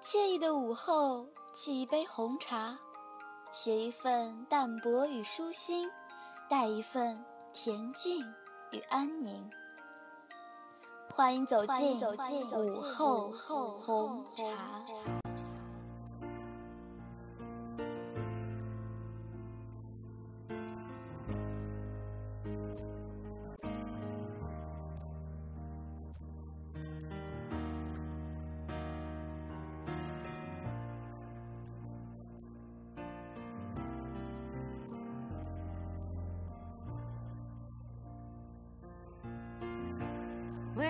惬意的午后，沏一杯红茶，写一份淡泊与舒心，带一份恬静与安宁。欢迎走进午后红茶。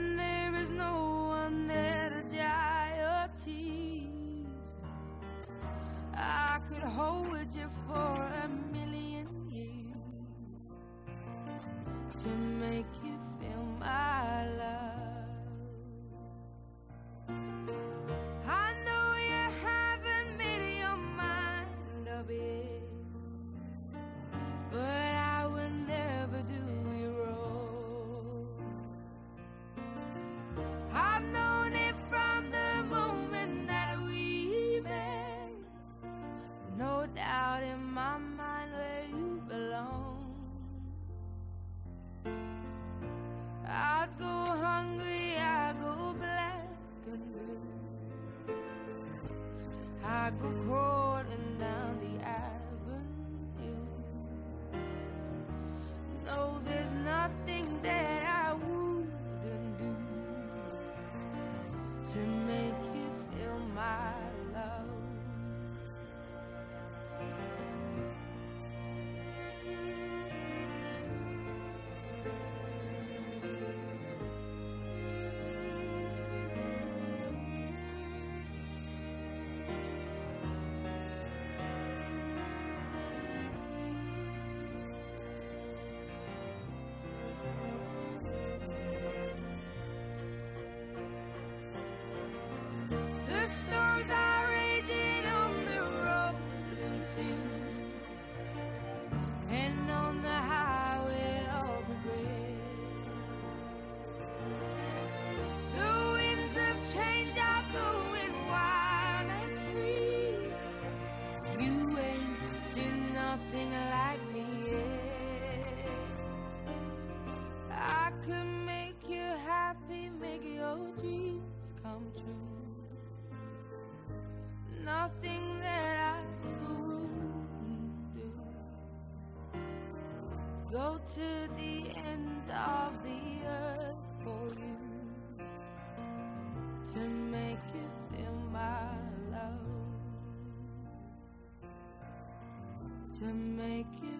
and there is no one there to dry your tears. I could hold you for a million years to make you No doubt in my mind where you belong. I go hungry, I go black and blue. I go crawling Go to the ends of the earth for you to make you feel my love. To make you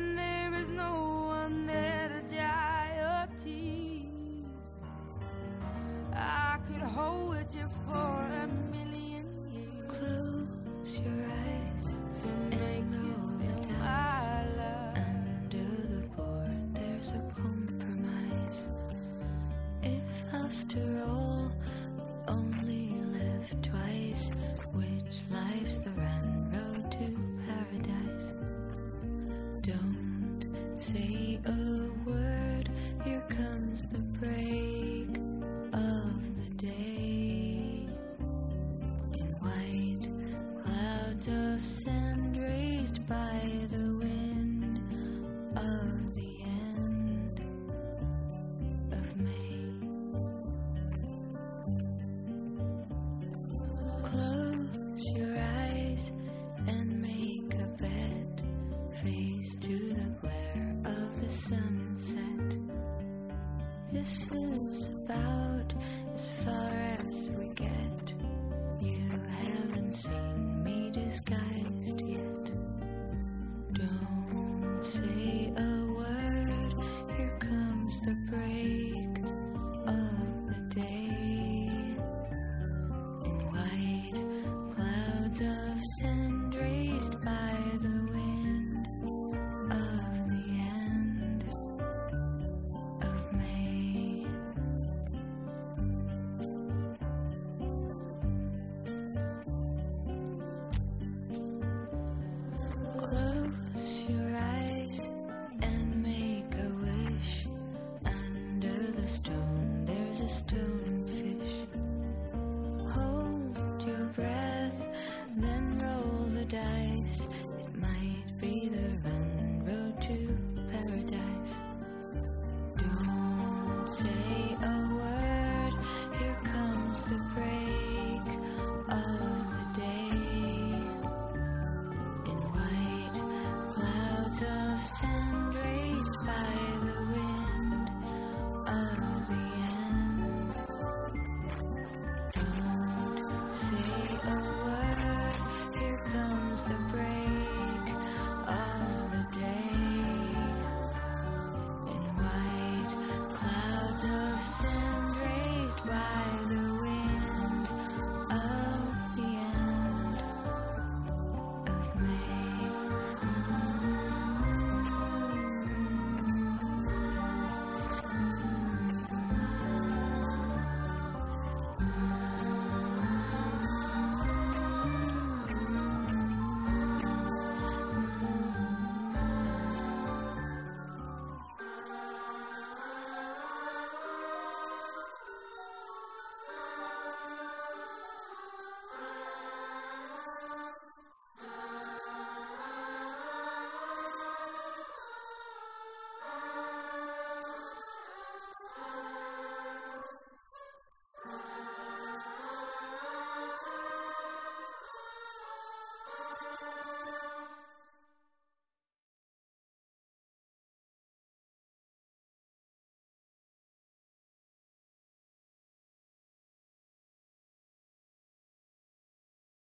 and there is no one there to dry your tears. I could hold you for break of the day. In white clouds of sand raised by the day. breath, then roll the dice. It might be the run.